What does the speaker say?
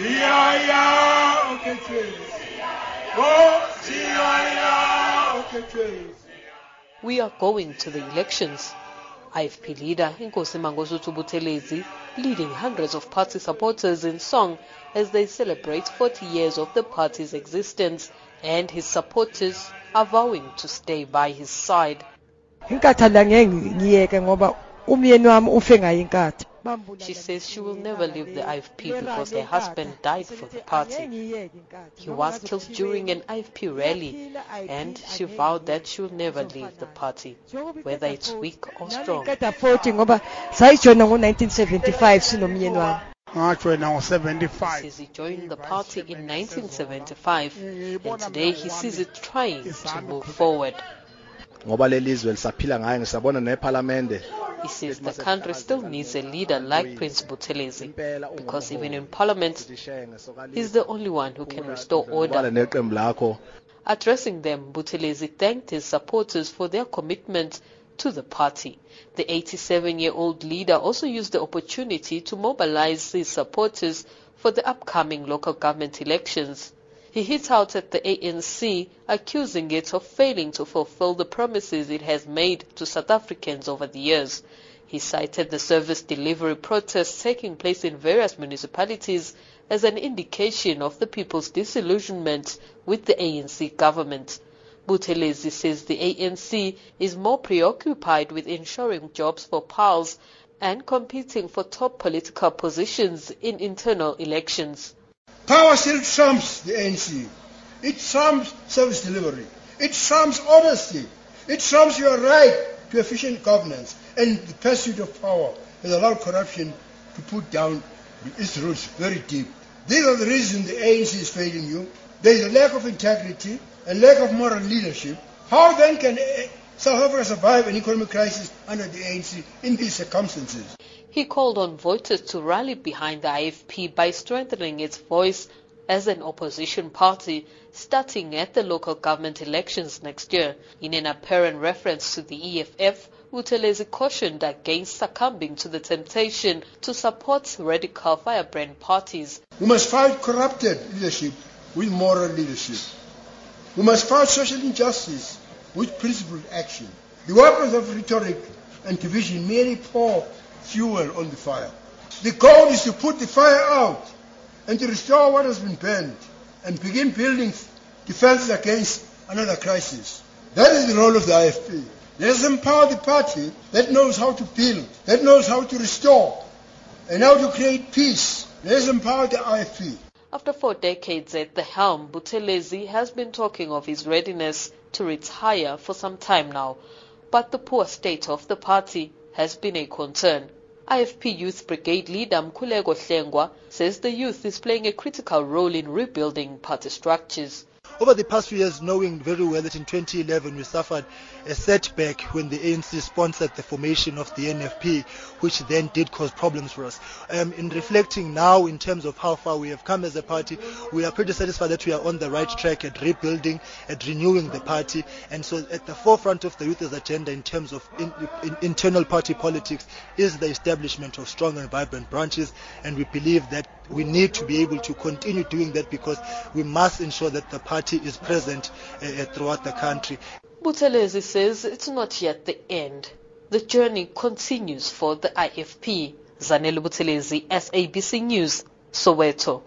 Siyaya okhethweni. Oh, siyaya okhethweni. We are going to the elections. IFP leader Inkosi Mangosuthu Buthelezi leading hundreds of party supporters in song as they celebrate 40 years of the party's existence and his supporters are vowing to stay by his side. inkatha ngeke ngiyeke ngoba umyeni wami ufe ngayo inkatha She says she will never leave the IFP because her husband died for the party. He was killed during an IFP rally and she vowed that she will never leave the party, whether it's weak or strong. ngikada 40 ngoba sayijoyina ngo-1975 sinomyeni wami Ngajoyina ngo-75. Says he joined the party in 1975 and today he sees it trying to move forward. ngoba lelizwe lisaphila ngayo ngisabona nephalamende He says the country still needs a leader like Prince Buthelezi because even in parliament, he's the only one who can restore order. Addressing them, Buthelezi thanked his supporters for their commitment to the party. The 87-year-old leader also used the opportunity to mobilize his supporters for the upcoming local government elections. He hit out at the ANC, accusing it of failing to fulfill the promises it has made to South Africans over the years. He cited the service delivery protests taking place in various municipalities as an indication of the people's disillusionment with the ANC government. Buthelezi says the ANC is more preoccupied with ensuring jobs for PALs and competing for top political positions in internal elections. Power still trumps the ANC. It trumps service delivery. It trumps honesty. It trumps your right to efficient governance. And the pursuit of power has allowed corruption to put down its roots very deep. These are the reasons the ANC is failing you. There is a lack of integrity, a lack of moral leadership. How then can South Africa survive an economic crisis under the ANC in these circumstances? He called on voters to rally behind the IFP by strengthening its voice as an opposition party starting at the local government elections next year. In an apparent reference to the EFF, Buthelezi cautioned against succumbing to the temptation to support radical firebrand parties. We must fight corrupted leadership with moral leadership. We must fight social injustice with principled action. The weapons of rhetoric and division merely pour fuel on the fire. The goal is to put the fire out and to restore what has been burned and begin building defenses against another crisis. That is the role of the IFP. Let us empower the party that knows how to build, that knows how to restore, and how to create peace. Let us empower the IFP. After four decades at the helm, Buthelezi has been talking of his readiness to retire for some time now, but the poor state of the party has been a concern. IFP Youth Brigade leader Mkhuleko Hlengwa says the youth is playing a critical role in rebuilding party structures. Over the past few years, knowing very well that in 2011 we suffered a setback when the ANC sponsored the formation of the NFP, which then did cause problems for us. Um, in reflecting now in terms of how far we have come as a party, we are pretty satisfied that we are on the right track at rebuilding, at renewing the party, and so at the forefront of the youth's agenda in terms of in, in, internal party politics is the establishment of strong and vibrant branches, and we believe that we need to be able to continue doing that because we must ensure that the party is present uh, throughout the country. Buthelezi says it's not yet the end. The journey continues for the IFP. Zanele Buthelezi, SABC News, Soweto.